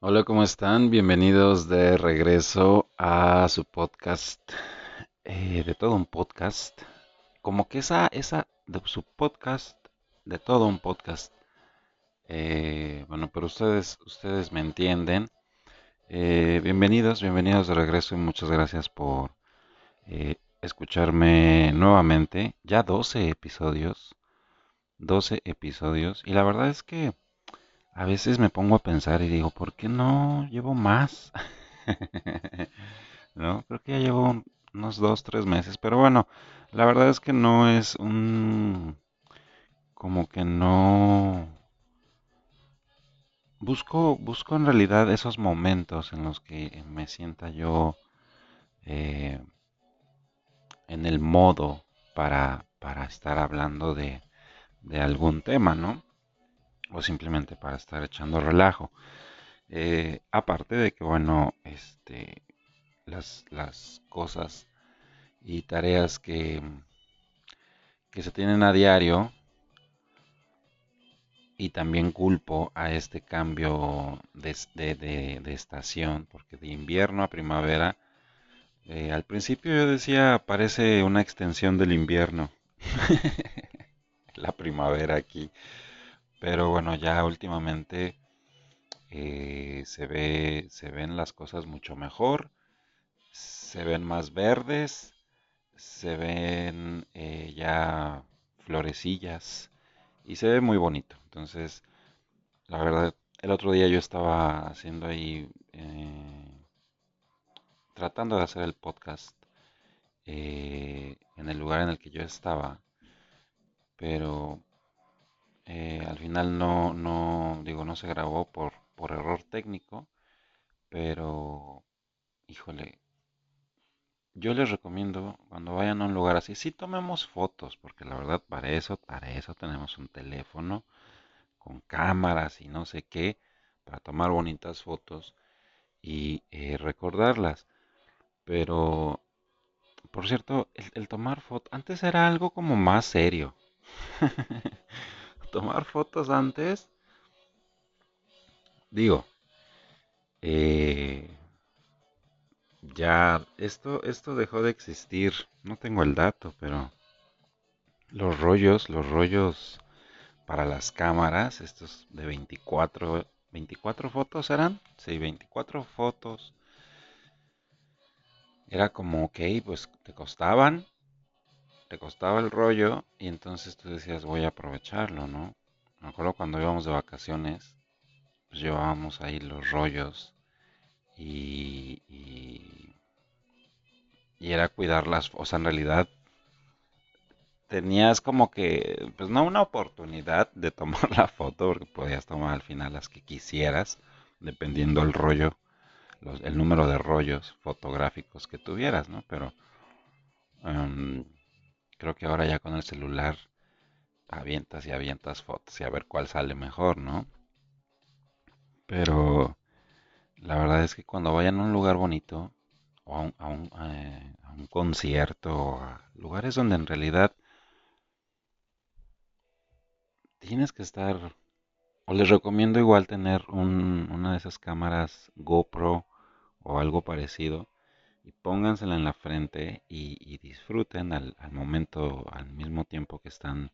Hola, ¿cómo están? Bienvenidos de regreso a su podcast, eh, de todo un podcast. Como que esa, esa, de su podcast, de todo un podcast. Eh, bueno, pero ustedes, ustedes me entienden. Eh, bienvenidos, bienvenidos de regreso y muchas gracias por eh, escucharme nuevamente. Ya 12 episodios, 12 episodios. Y la verdad es que a veces me pongo a pensar y digo, ¿por qué no llevo más? ¿No? Creo que ya llevo un- unos dos, tres meses, pero bueno, la verdad es que no es un, como que no, busco, busco en realidad esos momentos en los que me sienta yo eh, en el modo para, para estar hablando de, de algún tema, ¿no? O simplemente para estar echando relajo. Eh, aparte de que, bueno, este, las, las cosas y tareas que, que se tienen a diario y también culpo a este cambio de, de- de- estación, porque de invierno a primavera, eh, al principio yo decía parece una extensión del invierno, la primavera aquí, pero bueno, ya últimamente eh, se ve, se ven las cosas mucho mejor, se ven más verdes, se ven eh, ya florecillas y se ve muy bonito. Entonces, la verdad, el otro día yo estaba haciendo ahí, eh, tratando de hacer el podcast en el lugar en el que yo estaba, pero eh, al final no, no, digo, no se grabó por, por error técnico, pero, híjole, yo les recomiendo cuando vayan a un lugar así, sí tomemos fotos, porque la verdad para eso, para eso tenemos un teléfono con cámaras y no sé qué, para tomar bonitas fotos y eh, recordarlas. Pero, por cierto, el, el tomar fotos, antes era algo como más serio. Tomar fotos antes, digo, eh, ya esto, esto dejó de existir. No tengo el dato, pero los rollos, los rollos para las cámaras, estos de 24, 24 fotos eran, sí, 24 fotos. Era como, ok, pues te costaban, te costaba el rollo y entonces tú decías, voy a aprovecharlo, ¿no? Me acuerdo cuando íbamos de vacaciones, pues llevábamos ahí los rollos y, y, y era cuidarlas, o sea, en realidad tenías como que, pues no una oportunidad de tomar la foto, porque podías tomar al final las que quisieras, dependiendo el rollo, los- el número de rollos fotográficos que tuvieras, ¿no? Pero em, Creo que ahora ya con el celular avientas y avientas fotos y a ver cuál sale mejor, ¿no? Pero la verdad es que cuando vayan a un lugar bonito o a un, eh, a un concierto o a lugares donde en realidad tienes que estar, o les recomiendo igual tener un- una de esas cámaras GoPro o algo parecido y póngansela en la frente y, disfruten al, momento, al mismo tiempo que están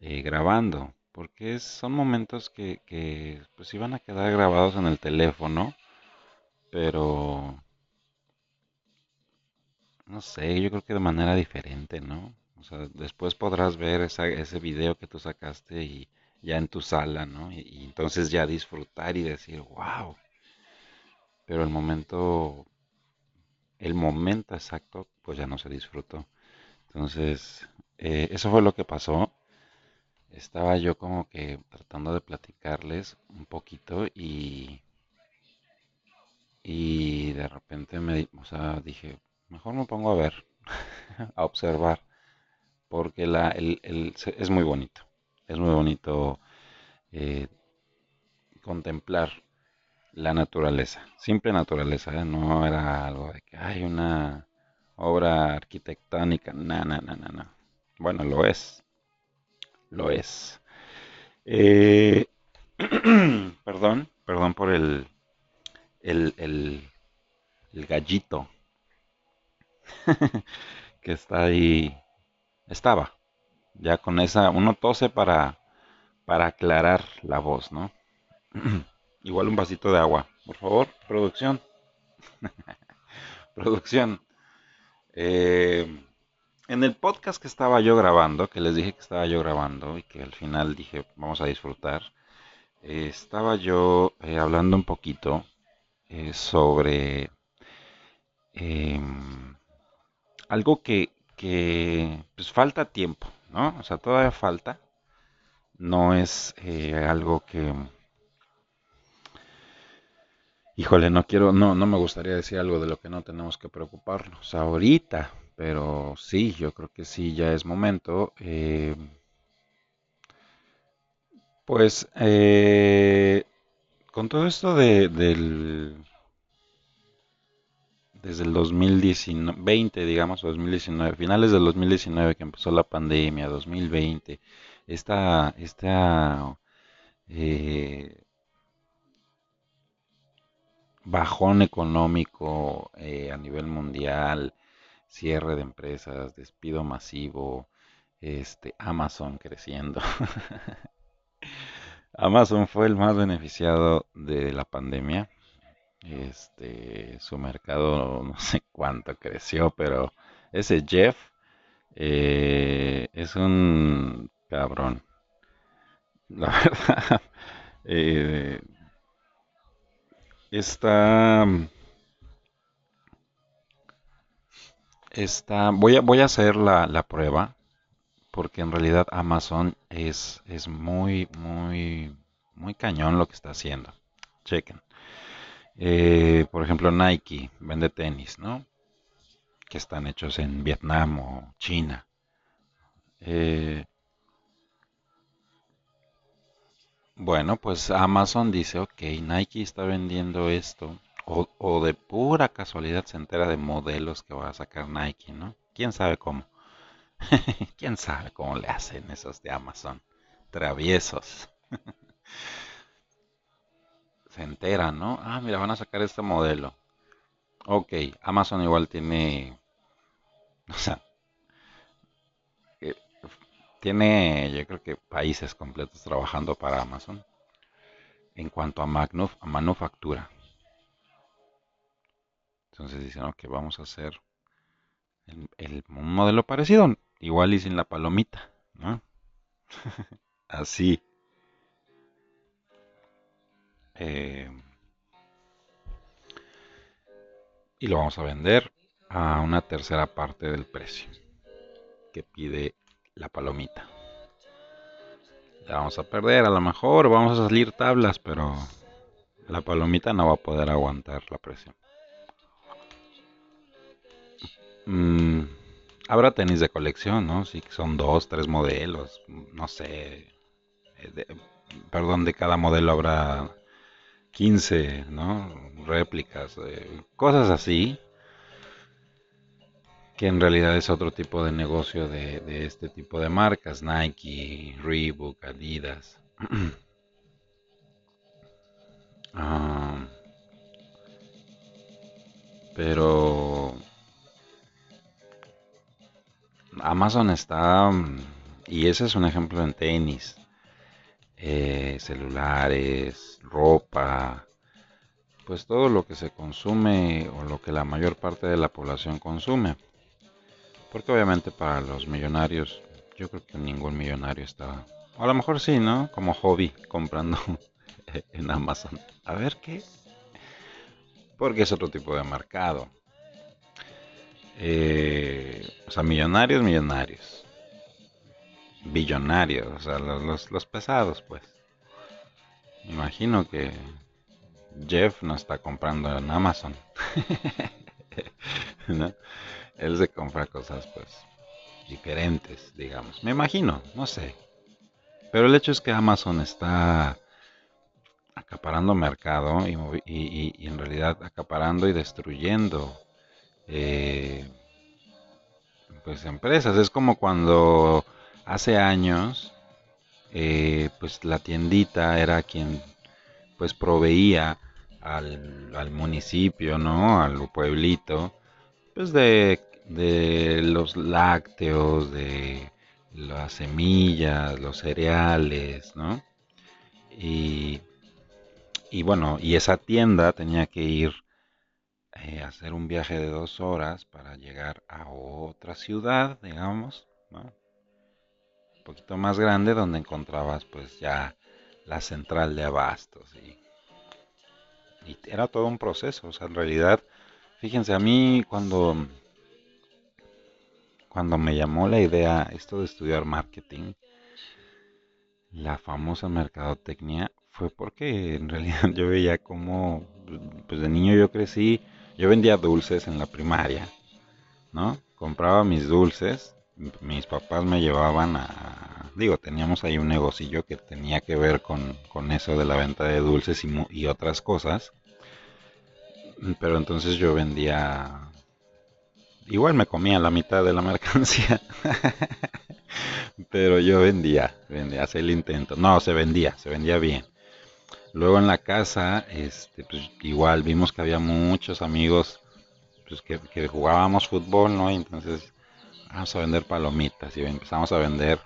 eh, grabando, porque son momentos que, pues iban a quedar grabados en el teléfono, pero no sé, yo creo que de manera diferente, ¿no? O sea, después podrás ver ese video que tú sacaste y ya en tu sala, ¿no? Y, y entonces ya disfrutar y decir, wow, pero el momento, el momento exacto, pues ya no se disfrutó. Entonces, eh, eso fue lo que pasó. Estaba yo como que tratando de platicarles un poquito y Y de repente me, o sea, dije, mejor me pongo a ver, a observar, porque la, el, el- es muy bonito. Es muy bonito eh, contemplar la naturaleza, simple naturaleza, ¿eh? No era algo de que hay una obra arquitectónica, no, no, no, no, no. Bueno, lo es, lo es. Eh, perdón, perdón por el, gallito que está ahí. Estaba. Ya con esa, uno tose para, para aclarar la voz, ¿no? Igual un vasito de agua. Por favor, producción. producción. Eh, en el podcast que estaba yo grabando, que les dije que estaba yo grabando y que al final dije vamos a disfrutar, eh, estaba yo eh, hablando un poquito sobre em, algo que, que pues falta tiempo, ¿no? O sea, todavía falta. No es algo que Híjole, no quiero, no, no me gustaría decir algo de lo que no tenemos que preocuparnos ahorita, pero sí, yo creo que sí, ya es momento. Eh, pues eh, con todo esto de, desde el 2020, digamos, 2019, finales del 2019 que empezó la pandemia, 2020, esta, esta eh, bajón económico eh, a nivel mundial, cierre de empresas, despido masivo, este, Amazon creciendo. Amazon fue el más beneficiado de la pandemia. Este, su mercado no sé cuánto creció, pero ese Jeff eh, es un cabrón. La verdad, eh, Está. Está. Voy a, voy a hacer la, la prueba. Porque en realidad Amazon es, es muy, muy, muy cañón lo que está haciendo. Chequen. Eh, por ejemplo, Nike vende tenis, ¿no? Que están hechos en Vietnam o China. Eh, Bueno, pues Amazon dice, ok, Nike está vendiendo esto. O, de pura casualidad se entera de modelos que va a sacar Nike, ¿no? ¿Quién sabe cómo? ¿Quién sabe cómo le hacen esos de Amazon? Traviesos. se entera, ¿no? Ah, mira, van a sacar este modelo. Ok, Amazon igual tiene... O sea, tiene, yo creo que países completos trabajando para Amazon en cuanto a, a manufactura. Entonces dicen, que vamos a hacer el, un modelo parecido, igual y sin la palomita. Así. Eh, y lo vamos a vender a una tercera parte del precio que pide la palomita. La vamos a perder, a lo mejor vamos a salir tablas, pero la palomita no va a poder aguantar la presión. Mm, habrá tenis de colección, ¿no? Sí, son dos, tres modelos, no sé. Eh, perdón, de cada modelo habrá 15, ¿no? Réplicas, eh, cosas así que en realidad es otro tipo de negocio de, este tipo de marcas, Nike, Reebok, Adidas. Ah, pero Amazon está, y ese es un ejemplo en tenis, eh, celulares, ropa, pues todo lo que se consume o lo que la mayor parte de la población consume. Porque obviamente para los millonarios, yo creo que ningún millonario está, a lo mejor sí, ¿no? Como hobby, comprando en Amazon. A ver qué. Porque es otro tipo de mercado. Eh, o sea, millonarios, millonarios. Billonarios, o sea, los, los pesados, pues. Imagino que Jeff no está comprando en Amazon. ¿No? Él se compra cosas pues diferentes, digamos. Me imagino, no sé. Pero el hecho es que Amazon está acaparando mercado y, en realidad acaparando y destruyendo eh, pues empresas. Es como cuando hace años eh, pues la tiendita era quien pues proveía al, al municipio, ¿no? Al pueblito, pues de, de los lácteos, de las semillas, los cereales, ¿no? Y, y bueno, y esa tienda tenía que ir eh, a hacer un viaje de dos horas para llegar a otra ciudad, digamos, ¿no? Un poquito más grande donde encontrabas pues ya la central de abastos y, y era todo un proceso, o sea, en realidad, fíjense, a mí cuando cuando me llamó la idea esto de estudiar marketing, la famosa mercadotecnia, fue porque en realidad yo veía como, pues de niño yo crecí, yo vendía dulces en la primaria, ¿no? Compraba mis dulces, mis papás me llevaban a, digo, teníamos ahí un negocillo que tenía que ver con, con eso de la venta de dulces y, y otras cosas, pero entonces yo vendía igual me comía la mitad de la mercancía. Pero yo vendía, vendía, hacía el intento. No, se vendía, se vendía bien. Luego en la casa, este, pues igual vimos que había muchos amigos pues, que, jugábamos fútbol, ¿no? Y entonces vamos a vender palomitas y empezamos a vender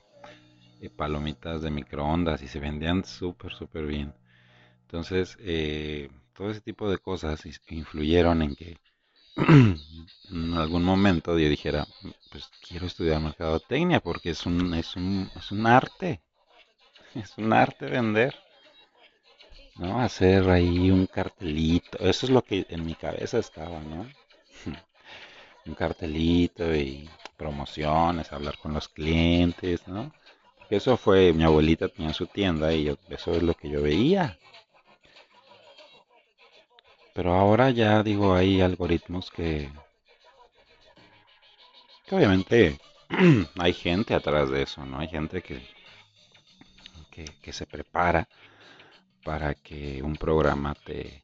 eh, palomitas de microondas y se vendían súper, súper bien. Entonces, eh, todo ese tipo de cosas influyeron en que en algún momento yo dijera, pues quiero estudiar mercadotecnia porque es un, es un, es un arte, es un arte vender, ¿no? Hacer ahí un cartelito, eso es lo que en mi cabeza estaba, ¿no? un cartelito y promociones, hablar con los clientes, ¿no? Eso fue, mi abuelita tenía su tienda y eso es lo que yo veía. Pero ahora ya digo, hay algoritmos que, que obviamente hay gente atrás de eso, ¿no? Hay gente que, que, se prepara para que un programa te,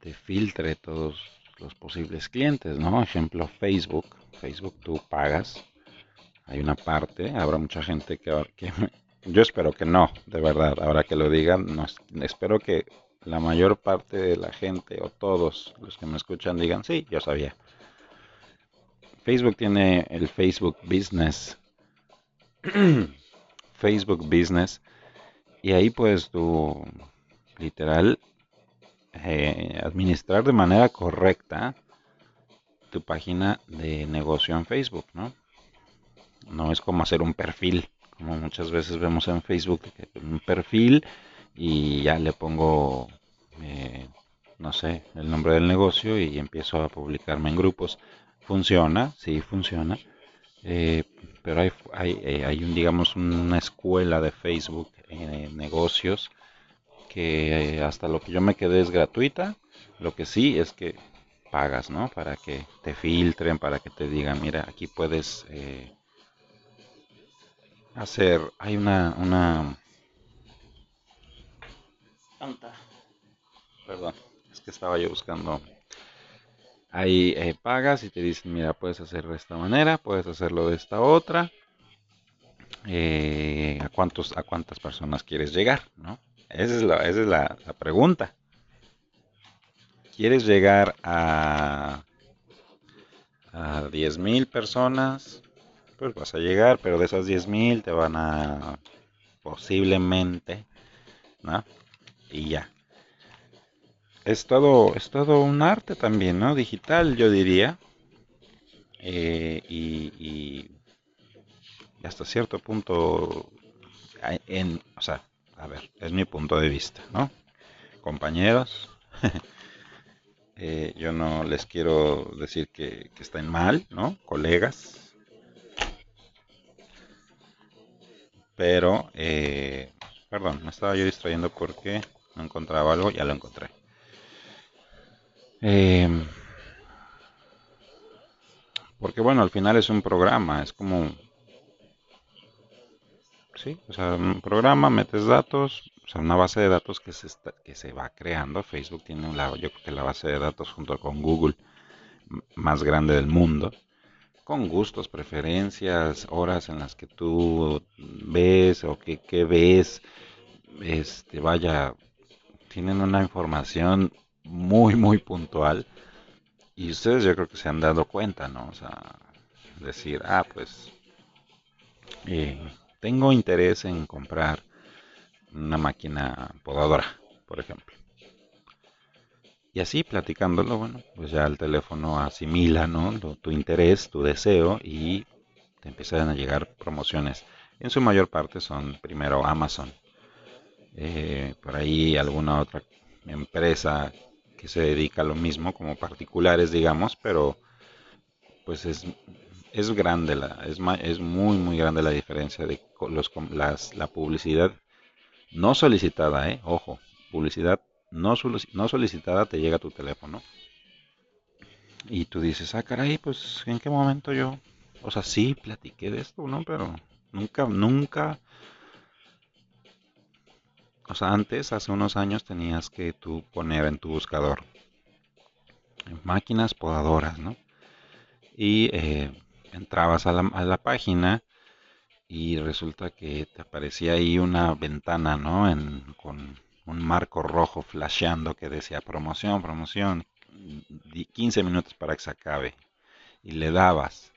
te filtre todos los posibles clientes, ¿no? Ejemplo, Facebook. Facebook tú pagas, hay una parte, habrá mucha gente que, que yo espero que no, de verdad, ahora que lo digan, no, espero que la mayor parte de la gente o todos los que me escuchan digan, sí, yo sabía. Facebook tiene el Facebook Business. Facebook Business. Y ahí puedes tú, literal, eh, administrar de manera correcta tu página de negocio en Facebook, ¿no? No es como hacer un perfil, como muchas veces vemos en Facebook, un perfil y ya le pongo, eh, no sé, el nombre del negocio y empiezo a publicarme en grupos. Funciona, sí, funciona. Eh, pero hay, hay, eh, hay, un, digamos, una escuela de Facebook en negocios que hasta lo que yo me quedé es gratuita. Lo que sí es que pagas, ¿no? Para que te filtren, para que te digan, mira, aquí puedes hacer, hay una, una, Perdón, es que estaba yo buscando. Ahí eh, pagas y te dicen, mira, puedes hacerlo de esta manera, puedes hacerlo de esta otra. Eh, ¿a, cuántos, ¿A cuántas personas quieres llegar? ¿no? Esa es, la, esa es la, la pregunta. ¿Quieres llegar a, a 10.000 personas? Pues vas a llegar, pero de esas 10.000 te van a posiblemente ¿no? Y ya. Es todo, es todo un arte también, ¿no? Digital, yo diría. Eh, y, hasta cierto punto, en, o sea, a ver, es mi punto de vista, ¿no? Compañeros, eh, yo no les quiero decir que, que estén mal, ¿no? Colegas. Pero, eh, perdón, me estaba yo distrayendo porque no encontraba algo, ya lo encontré. Em, porque bueno, al final es un programa, es como... Sí, o sea, un programa, metes datos, o sea, una base de datos que se, que se va creando. Facebook tiene lado, yo creo que la base de datos junto con Google más grande del mundo, con gustos, preferencias, horas en las que tú ves o que, que ves, este, vaya, tienen una información muy, muy puntual. Y ustedes yo creo que se han dado cuenta, ¿no? O sea, decir, ah, pues eh, tengo interés en comprar una máquina podadora, por ejemplo. Y así platicándolo, bueno, pues ya el teléfono asimila, ¿no? Tu interés, tu deseo y te empiezan a llegar promociones. En su mayor parte son primero Amazon. Eh, por ahí alguna otra empresa que se dedica a lo mismo, como particulares, digamos, pero pues es, es grande, la, es, es muy, muy grande la diferencia de los, las, la publicidad no solicitada, ¿eh? Ojo, publicidad no, no solicitada te llega a tu teléfono. Y tú dices, ah, caray, pues, ¿en qué momento yo? O sea, sí, platiqué de esto, ¿no? Pero nunca, nunca... Antes, hace unos años, tenías que tú poner en tu buscador máquinas podadoras, ¿no? Y eh, entrabas a la, página y resulta que te aparecía ahí una ventana, ¿no? Con un marco rojo flasheando que decía promoción, promoción, 15 minutos para que se acabe. Y le dabas,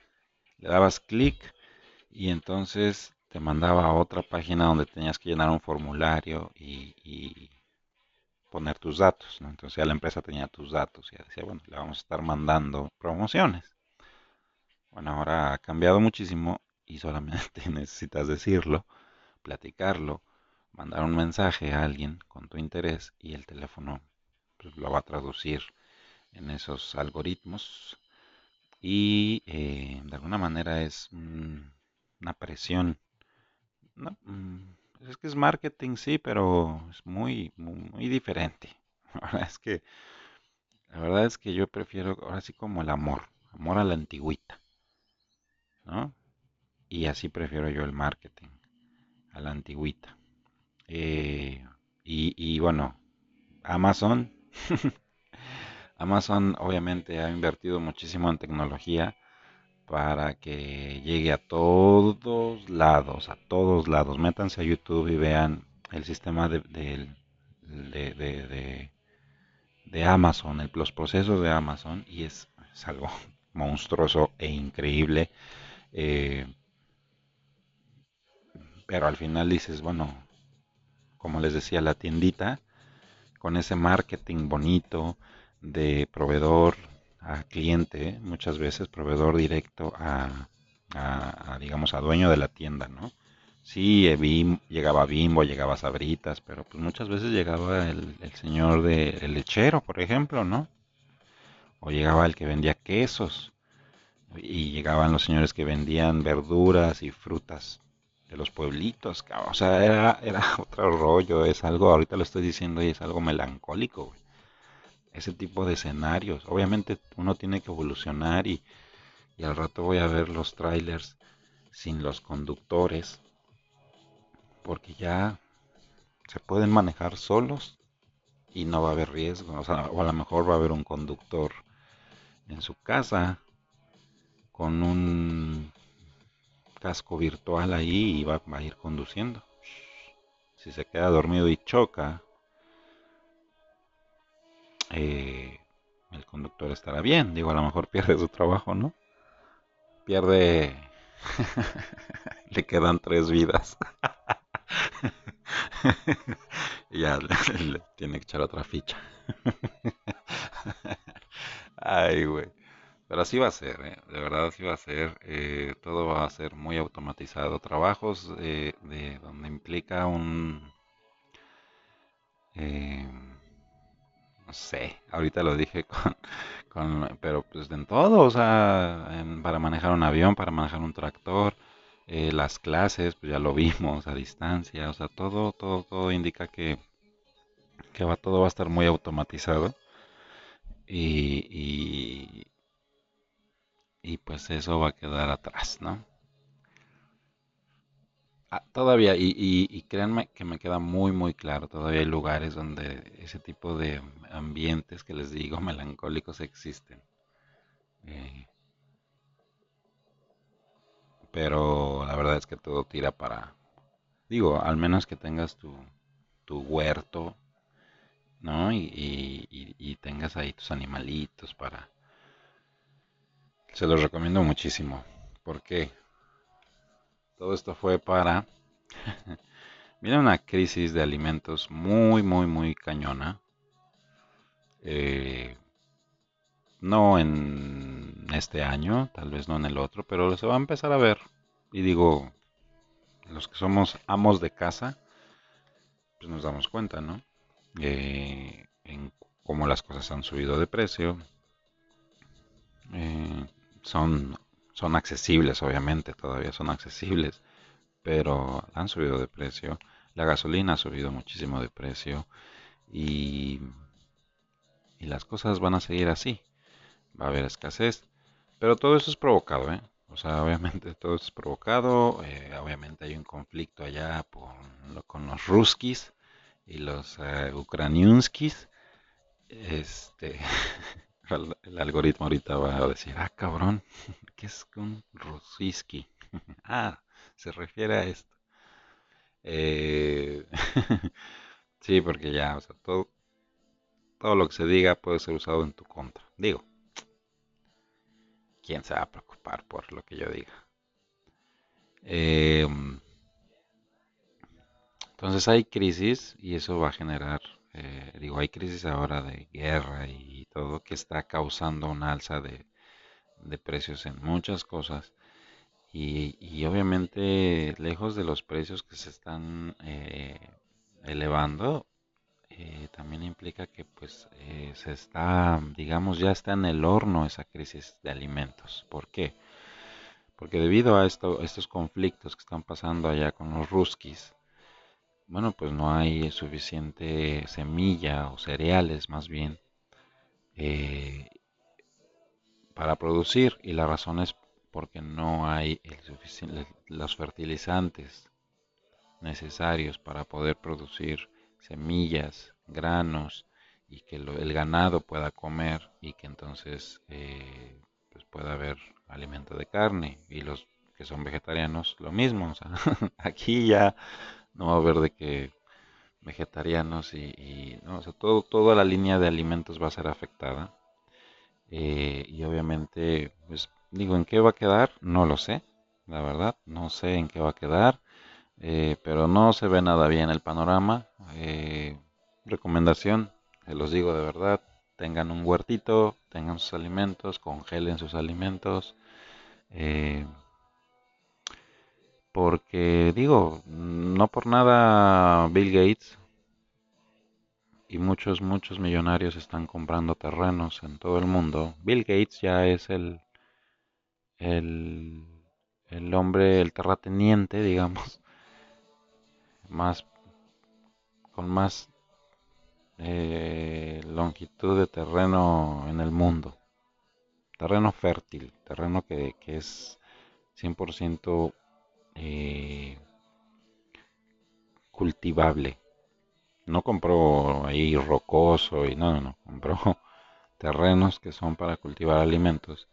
le dabas clic y entonces te mandaba a otra página donde tenías que llenar un formulario y, poner tus datos. ¿no? Entonces ya la empresa tenía tus datos y decía, bueno, le vamos a estar mandando promociones. Bueno, ahora ha cambiado muchísimo y solamente necesitas decirlo, platicarlo, mandar un mensaje a alguien con tu interés y el teléfono pues, lo va a traducir en esos algoritmos y eh, de alguna manera es una presión. Mm, es que es marketing, sí, pero es muy, muy, diferente. es que la verdad es que yo prefiero ahora sí como el amor, amor a la antigüita, ¿no? Y así prefiero yo el marketing, a la antigüita. Eh, y, bueno, Amazon, Amazon obviamente ha invertido muchísimo en tecnología para que llegue a todos lados, a todos lados. Métanse a YouTube y vean el sistema de, de, de, Amazon, los procesos de Amazon, y es, algo monstruoso e increíble. Eh, pero al final dices, bueno, como les decía, la tiendita, con ese marketing bonito de proveedor a cliente, muchas veces proveedor directo a, digamos, a dueño de la tienda, ¿no? Sí, eh, llegaba Bimbo, llegaba Sabritas, pero pues muchas veces llegaba el, señor de lechero, por ejemplo, ¿no? O llegaba el que vendía quesos, y llegaban los señores que vendían verduras y frutas de los pueblitos, O sea, era, era otro rollo, es algo, ahorita lo estoy diciendo y es algo melancólico, Ese tipo de escenarios. Obviamente uno tiene que evolucionar y, y al rato voy a ver los trailers sin los conductores, porque ya se pueden manejar solos y no va a haber riesgo, o, a lo mejor va a haber un conductor en su casa con un casco virtual ahí y va, a ir conduciendo. Si se queda dormido y choca, eh, el conductor estará bien. Digo, a lo mejor pierde su trabajo, ¿no? Pierde... le quedan tres vidas. ya le tiene que echar otra ficha. Ay, güey. Pero así va a ser, ¿eh? de verdad así va a ser. Eh, todo va a ser muy automatizado. Trabajos de donde implica un... Eh, no sé, ahorita lo dije con, pero pues en todo, o sea, para manejar un avión, para manejar un tractor, las clases, pues ya lo vimos a distancia, o sea, todo, todo, todo indica que, que va, todo va a estar muy automatizado. y, y pues eso va a quedar atrás, ¿no? Ah, todavía, y, créanme que me queda muy, muy claro, todavía hay lugares donde ese tipo de ambientes que les digo melancólicos existen. Eh, pero la verdad es que todo tira para, digo, al menos que tengas tu, tu huerto ¿no? Y, tengas ahí tus animalitos para... Se los recomiendo muchísimo. porque Todo esto fue para... Viene una crisis de alimentos muy, muy, muy cañona. Eh, no en este año, tal vez no en el otro, pero se va a empezar a ver. Y digo, los que somos amos de casa, pues nos damos cuenta, ¿no? Eh, en cómo las cosas han subido de precio. Eh, son, son accesibles, obviamente, todavía son accesibles, pero han subido de precio. La gasolina ha subido muchísimo de precio y, y las cosas van a seguir así. Va a haber escasez, pero todo eso es provocado, ¿eh? O sea, obviamente todo es provocado, eh, obviamente hay un conflicto allá con los ruskis y los uh, Este, el, algoritmo ahorita va a decir, ah, cabrón, ¿qué es un rusiski? ah, se refiere a esto. Eh, sí, porque ya, o sea, todo, todo lo que se diga puede ser usado en tu contra. Digo, ¿quién se va a preocupar por lo que yo diga? Eh, entonces hay crisis y eso va a generar, eh, digo, hay crisis ahora de guerra y todo que está causando un alza de, precios en muchas cosas. Y, obviamente, lejos de los precios que se están eh, elevando, eh, también implica que pues se está, digamos, ya está en el horno esa crisis de alimentos. ¿Por qué? Porque debido a esto, estos conflictos que están pasando allá con los ruskis, bueno, pues no hay suficiente semilla o cereales más bien eh, para producir y la razón es porque no hay los fertilizantes necesarios para poder producir semillas, granos y que el ganado pueda comer y que entonces eh, pues pueda haber alimento de carne y los que son vegetarianos lo mismo. aquí ya no va a haber de que vegetarianos y, no, todo, toda la línea de alimentos va a ser afectada. Eh, y obviamente, pues digo, ¿en qué va a quedar? No lo sé, la verdad, no sé en qué va a quedar, eh, pero no se ve nada bien el panorama. Eh, recomendación, se los digo de verdad, tengan un huertito, tengan sus alimentos, congelen sus alimentos. Porque digo, no por nada Bill Gates y muchos, muchos millonarios están comprando terrenos en todo el mundo. Bill Gates ya es el, el, el hombre, el terrateniente, digamos, más con más eh, longitud de terreno en el mundo. Terreno fértil, terreno que, que es 100% eh, cultivable. No compró ahí rocoso y no, no, no, compró terrenos que son para cultivar alimentos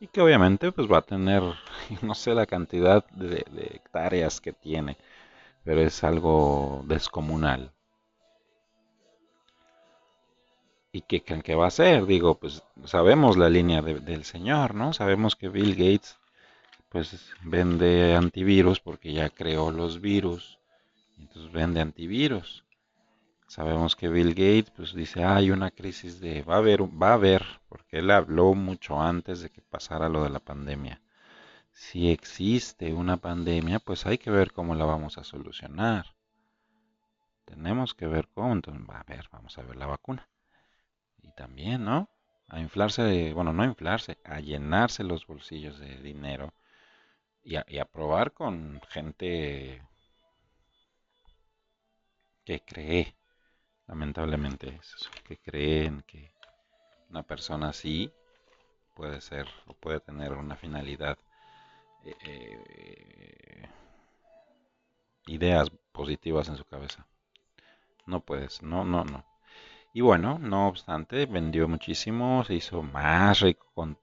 y que obviamente pues va a tener, no sé la cantidad de, hectáreas que tiene, pero es algo descomunal. ¿Y qué que va a ser? Digo, pues sabemos la línea del señor, ¿no? Sabemos que Bill Gates pues vende antivirus porque ya creó los virus. Entonces vende antivirus. Sabemos que Bill Gates pues dice, hay una crisis de va a haber va a haber, porque él habló mucho antes de que pasara lo de la pandemia. Si existe una pandemia, pues hay que ver cómo la vamos a solucionar. Tenemos que ver cómo, entonces va a ver, vamos a ver la vacuna. Y también, ¿no? A inflarse, bueno, no a inflarse, a llenarse los bolsillos de dinero y a, probar con gente que cree, lamentablemente, que creen que una persona así puede ser o puede tener una finalidad, eh, eh, ideas positivas en su cabeza. No puedes, no, no, no. Y bueno, no obstante, vendió muchísimo, se hizo más rico con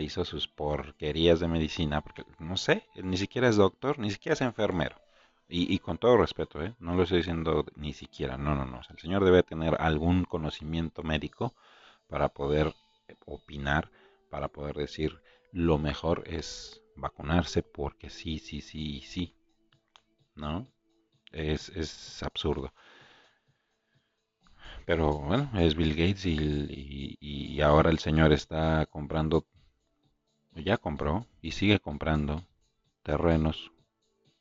hizo sus porquerías de medicina, porque no sé, ni siquiera es doctor, ni siquiera es enfermero. Y, con todo respeto, ¿eh? no lo estoy diciendo ni siquiera, no, no, no. el señor debe tener algún conocimiento médico para poder opinar, para poder decir lo mejor es vacunarse porque sí, sí, sí, sí. ¿No? Es, es absurdo. Pero bueno, es Bill Gates y, ahora el señor está comprando, ya compró y sigue comprando terrenos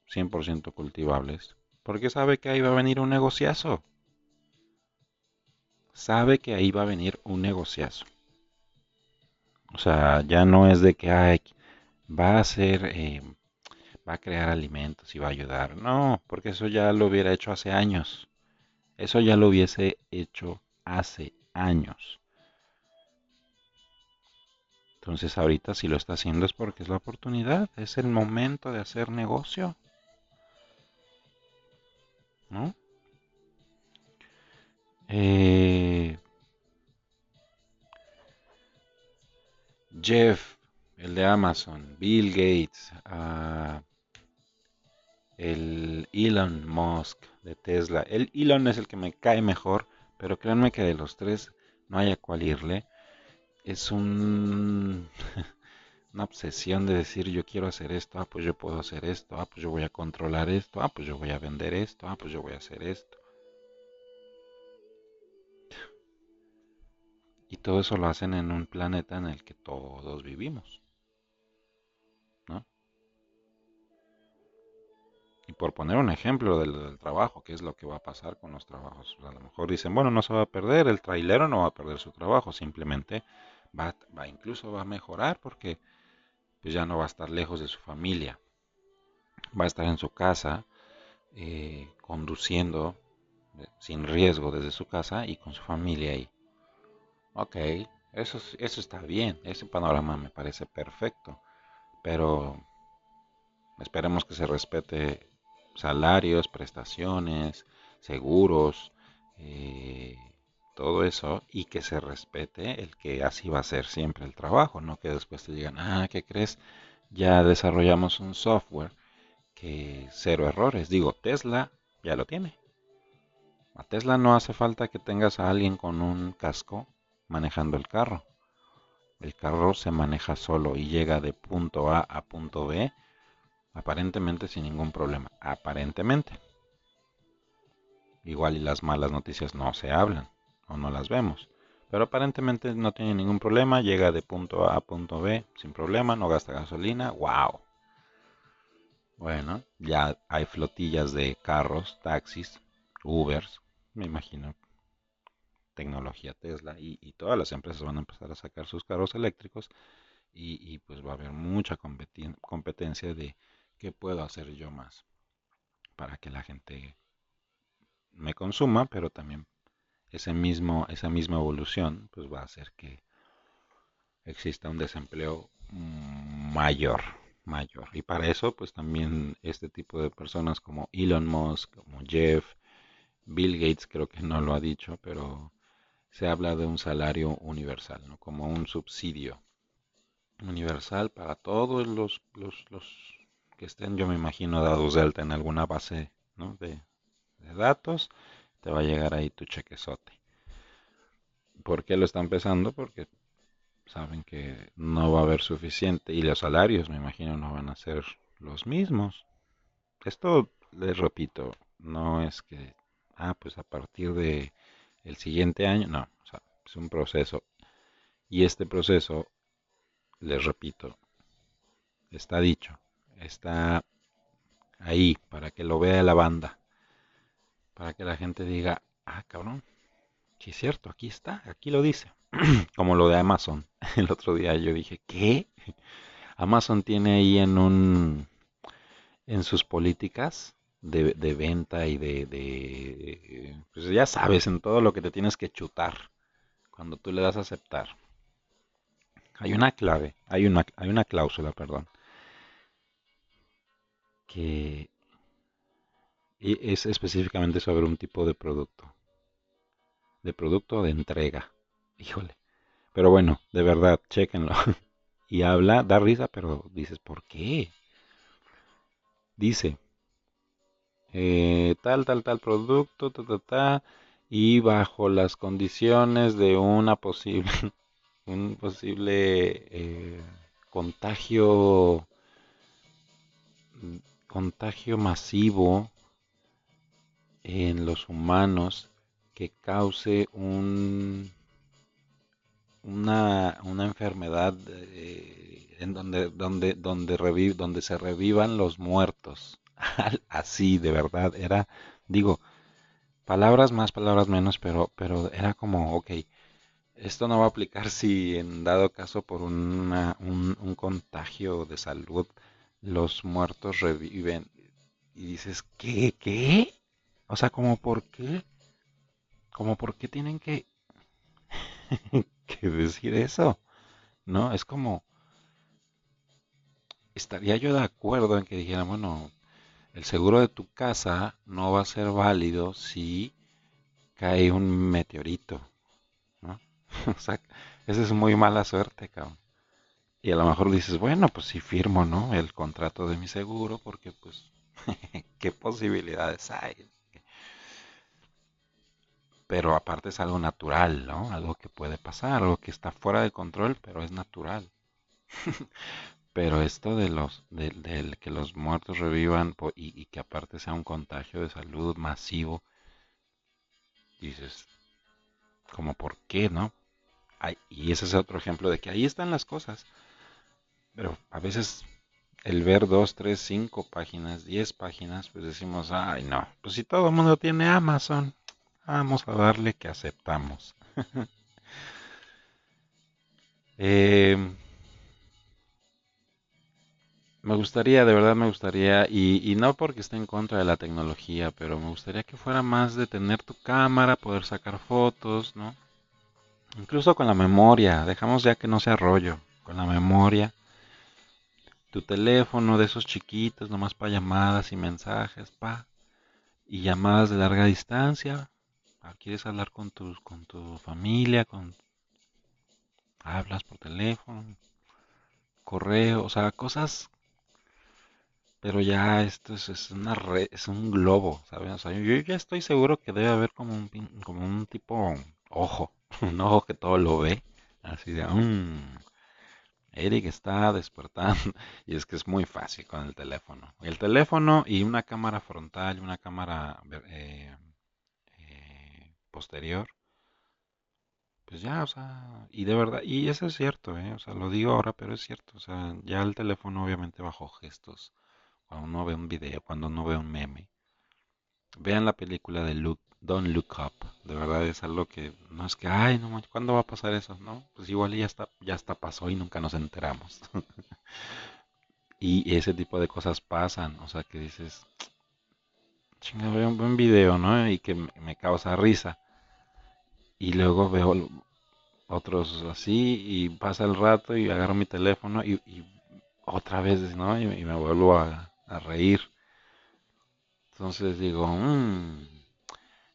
100% cultivables, porque sabe que ahí va a venir un negociazo. Sabe que ahí va a venir un negociazo. O sea, ya no es de que va a ser, eh, va a crear alimentos y va a ayudar. No, porque eso ya lo hubiera hecho hace años. Eso ya lo hubiese hecho hace años. Entonces ahorita si lo está haciendo es porque es la oportunidad, es el momento de hacer negocio. ¿No? Eh, Jeff, el de Amazon, Bill Gates, uh, el Elon Musk de Tesla. El Elon es el que me cae mejor, pero créanme que de los tres no hay a cuál irle. Es un, una obsesión de decir yo quiero hacer esto, ah pues yo puedo hacer esto, ah pues yo voy a controlar esto, ah pues yo voy a vender esto, ah pues yo voy a hacer esto. Y todo eso lo hacen en un planeta en el que todos vivimos. Y por poner un ejemplo del, trabajo, ¿qué es lo que va a pasar con los trabajos? a lo mejor dicen, bueno, no se va a perder, el trailero no va a perder su trabajo, simplemente va, va incluso va a mejorar porque pues ya no va a estar lejos de su familia, va a estar en su casa, eh, conduciendo eh, sin riesgo desde su casa y con su familia ahí. Ok, eso, eso está bien, ese panorama me parece perfecto, pero esperemos que se respete salarios, prestaciones, seguros, eh, todo eso, y que se respete el que así va a ser siempre el trabajo, no que después te digan, ah, ¿qué crees? Ya desarrollamos un software que cero errores. Digo, Tesla ya lo tiene. A Tesla no hace falta que tengas a alguien con un casco manejando el carro. El carro se maneja solo y llega de punto A a punto B Aparentemente sin ningún problema. Aparentemente. Igual y las malas noticias no se hablan o no las vemos. Pero aparentemente no tiene ningún problema. Llega de punto A a punto B sin problema. No gasta gasolina. ¡Wow! Bueno, ya hay flotillas de carros, taxis, Ubers, me imagino, tecnología Tesla y, todas las empresas van a empezar a sacar sus carros eléctricos y, y pues va a haber mucha competencia de ¿qué puedo hacer yo más para que la gente me consuma, pero también ese mismo, esa misma evolución pues va a hacer que exista un desempleo mayor, mayor. Y para eso pues también este tipo de personas como Elon Musk, como Jeff, Bill Gates creo que no lo ha dicho, pero se habla de un salario universal, ¿no? como un subsidio universal para todos los, los, los que estén, yo me imagino, dados de alta en alguna base de, datos, te va a llegar ahí tu chequezote. ¿Por qué lo están empezando? Porque saben que no va a haber suficiente y los salarios, me imagino, no van a ser los mismos. Esto, les repito, no es que, ah, pues a partir de el siguiente año, no, es un proceso. Y este proceso, les repito, está dicho, está ahí para que lo vea la banda, para que la gente diga, ah, cabrón, sí es cierto, aquí está, aquí lo dice, como lo de Amazon. El otro día yo dije, ¿qué? Amazon tiene ahí en un, en sus políticas de, venta y de, de, pues ya sabes, en todo lo que te tienes que chutar cuando tú le das a aceptar. Hay una clave, hay una, hay una cláusula, perdón, que es específicamente sobre un tipo de producto. De producto de entrega. Híjole. Pero bueno, de verdad, chequenlo. Y habla, da risa, pero dices, ¿por qué? Dice, eh, tal, tal, tal producto, ta, ta, ta, y bajo las condiciones de una posible, un posible eh, contagio, contagio masivo en los humanos que cause un, una, una enfermedad eh, en donde, donde, donde, reviv, donde se revivan los muertos. Así, de verdad, era, digo, palabras más, palabras menos, pero, pero era como, ok, esto no va a aplicar si en dado caso por una, un, un contagio de salud los muertos reviven. Y dices, ¿qué? ¿Qué? O sea, como por qué? Como por qué tienen que, que decir eso? ¿No? Es como, estaría yo de acuerdo en que dijeran, bueno, el seguro de tu casa no va a ser válido si cae un meteorito, ¿no? o sea, esa es muy mala suerte, cabrón. Y a lo mejor dices, bueno, pues si firmo, ¿no? El contrato de mi seguro, porque pues, ¿qué posibilidades hay? Pero aparte es algo natural, ¿no? Algo que puede pasar, algo que está fuera de control, pero es natural. Pero esto de los de, que los muertos revivan y, que aparte sea un contagio de salud masivo, dices, como por qué, ¿no? y ese es otro ejemplo de que ahí están las cosas. Pero a veces el ver dos, tres, cinco páginas, diez páginas, pues decimos, ay no, pues si todo el mundo tiene Amazon, vamos a darle que aceptamos. eh, me gustaría, de verdad me gustaría, y, no porque esté en contra de la tecnología, pero me gustaría que fuera más de tener tu cámara, poder sacar fotos, ¿no? Incluso con la memoria, dejamos ya que no sea rollo, con la memoria. Tu teléfono de esos chiquitos, nomás para llamadas y mensajes, pa. Y llamadas de larga distancia. Quieres hablar con tu, con tu familia, con hablas por teléfono, correo, o sea, cosas pero ya esto es, una red, es un globo, ¿sabes? Yo ya estoy seguro que debe haber como un, como un tipo ojo, un ojo que todo lo ve, así de, mmm, Eric está despertando, y es que es muy fácil con el teléfono. El teléfono y una cámara frontal, una cámara eh, posterior, pues ya, o sea, y de verdad, y eso es cierto, ¿eh? O sea, lo digo ahora, pero es cierto, o sea, ya el teléfono obviamente bajo gestos cuando uno ve un video, cuando uno ve un meme. Vean la película de Look, Don't Look Up. De verdad es algo que no es que, ay, no, ¿cuándo va a pasar eso? No, pues igual ya está, ya está pasó y nunca nos enteramos. y ese tipo de cosas pasan, o sea que dices, chinga, veo un buen video, ¿no? Y que me, causa risa. Y luego veo otros así y pasa el rato y agarro mi teléfono y, otra vez, ¿no? y me vuelvo a, reír. Entonces digo, mmm,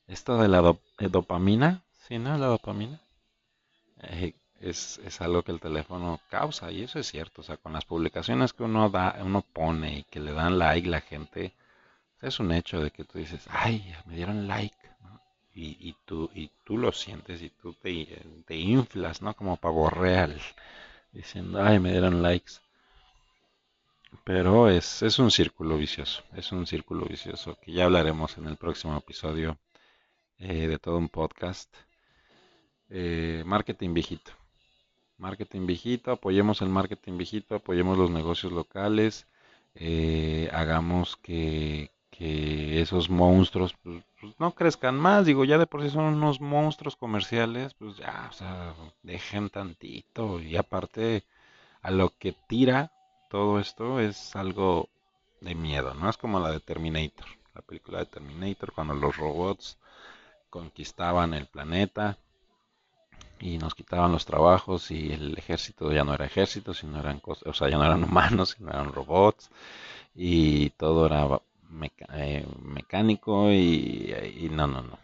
esto de la eh, dopamina, ¿sí, no? La dopamina. Eh, es, es, algo que el teléfono causa y eso es cierto. O sea, con las publicaciones que uno da, uno pone y que le dan like la gente, es un hecho de que tú dices, ay, me dieron like. Y, y, tú, y tú lo sientes y tú te, te inflas, ¿no? Como pavo real, diciendo, ay, me dieron likes. Pero es, es un círculo vicioso, es un círculo vicioso que ya hablaremos en el próximo episodio eh, de todo un podcast. Eh, marketing viejito. Marketing viejito, apoyemos el marketing viejito, apoyemos los negocios locales, eh, hagamos que, que, esos monstruos pues, pues, no crezcan más. Digo, ya de por sí son unos monstruos comerciales, pues ya, o sea, dejen tantito. Y aparte, a lo que tira todo esto es algo de miedo, ¿no? Es como la de Terminator, la película de Terminator, cuando los robots conquistaban el planeta y nos quitaban los trabajos y el ejército ya no era ejército, sino eran o sea, ya no eran humanos, sino eran robots y todo era eh, mecánico y, y, no, no, no.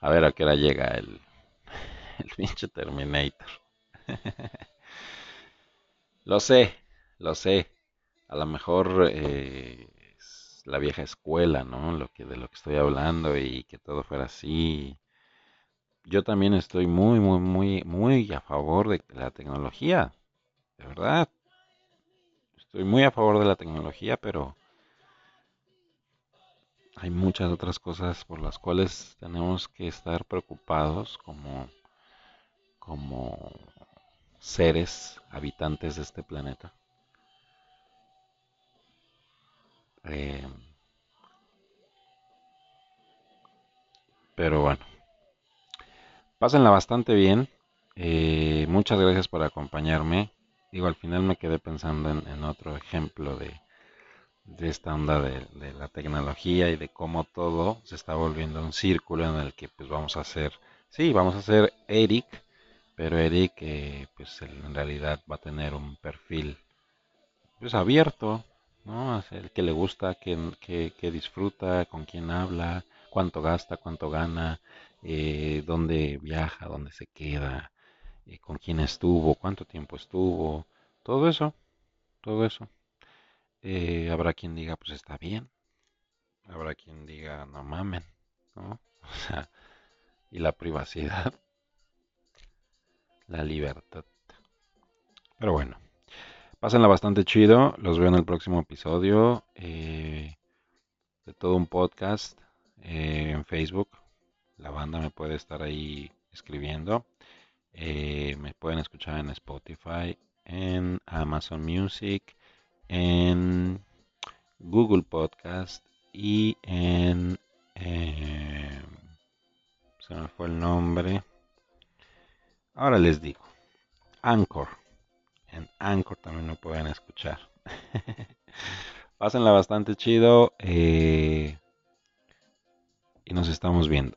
A ver a qué hora llega el, el pinche Terminator. Lo sé, lo sé. A lo mejor eh, la vieja escuela, ¿no? Lo que, de lo que estoy hablando y que todo fuera así. Yo también estoy muy, muy, muy, muy a favor de la tecnología. De verdad. Estoy muy a favor de la tecnología, pero hay muchas otras cosas por las cuales tenemos que estar preocupados como, como seres habitantes de este planeta. Eh, pero bueno, pásenla bastante bien. Eh, muchas gracias por acompañarme. Digo, al final me quedé pensando en, otro ejemplo de, esta onda de, la tecnología y de cómo todo se está volviendo un círculo en el que pues vamos a hacer, sí, vamos a hacer Eric, pero Eric eh, pues en realidad va a tener un perfil pues abierto, ¿no? El que le gusta, que, que, disfruta, con quién habla, cuánto gasta, cuánto gana, eh, dónde viaja, dónde se queda, eh, con quién estuvo, cuánto tiempo estuvo, todo eso, todo eso. Eh, habrá quien diga, pues está bien, habrá quien diga, no mamen, ¿no? O sea, y la privacidad, la libertad. Pero bueno. Pásenla bastante chido. Los veo en el próximo episodio eh, de todo un podcast eh, en Facebook. La banda me puede estar ahí escribiendo. Me pueden escuchar en Spotify, en Amazon Music, en Google Podcast y en... se me fue el nombre. Ahora les digo. Anchor en Anchor también lo pueden escuchar. Pásenla bastante chido eh, y nos estamos viendo.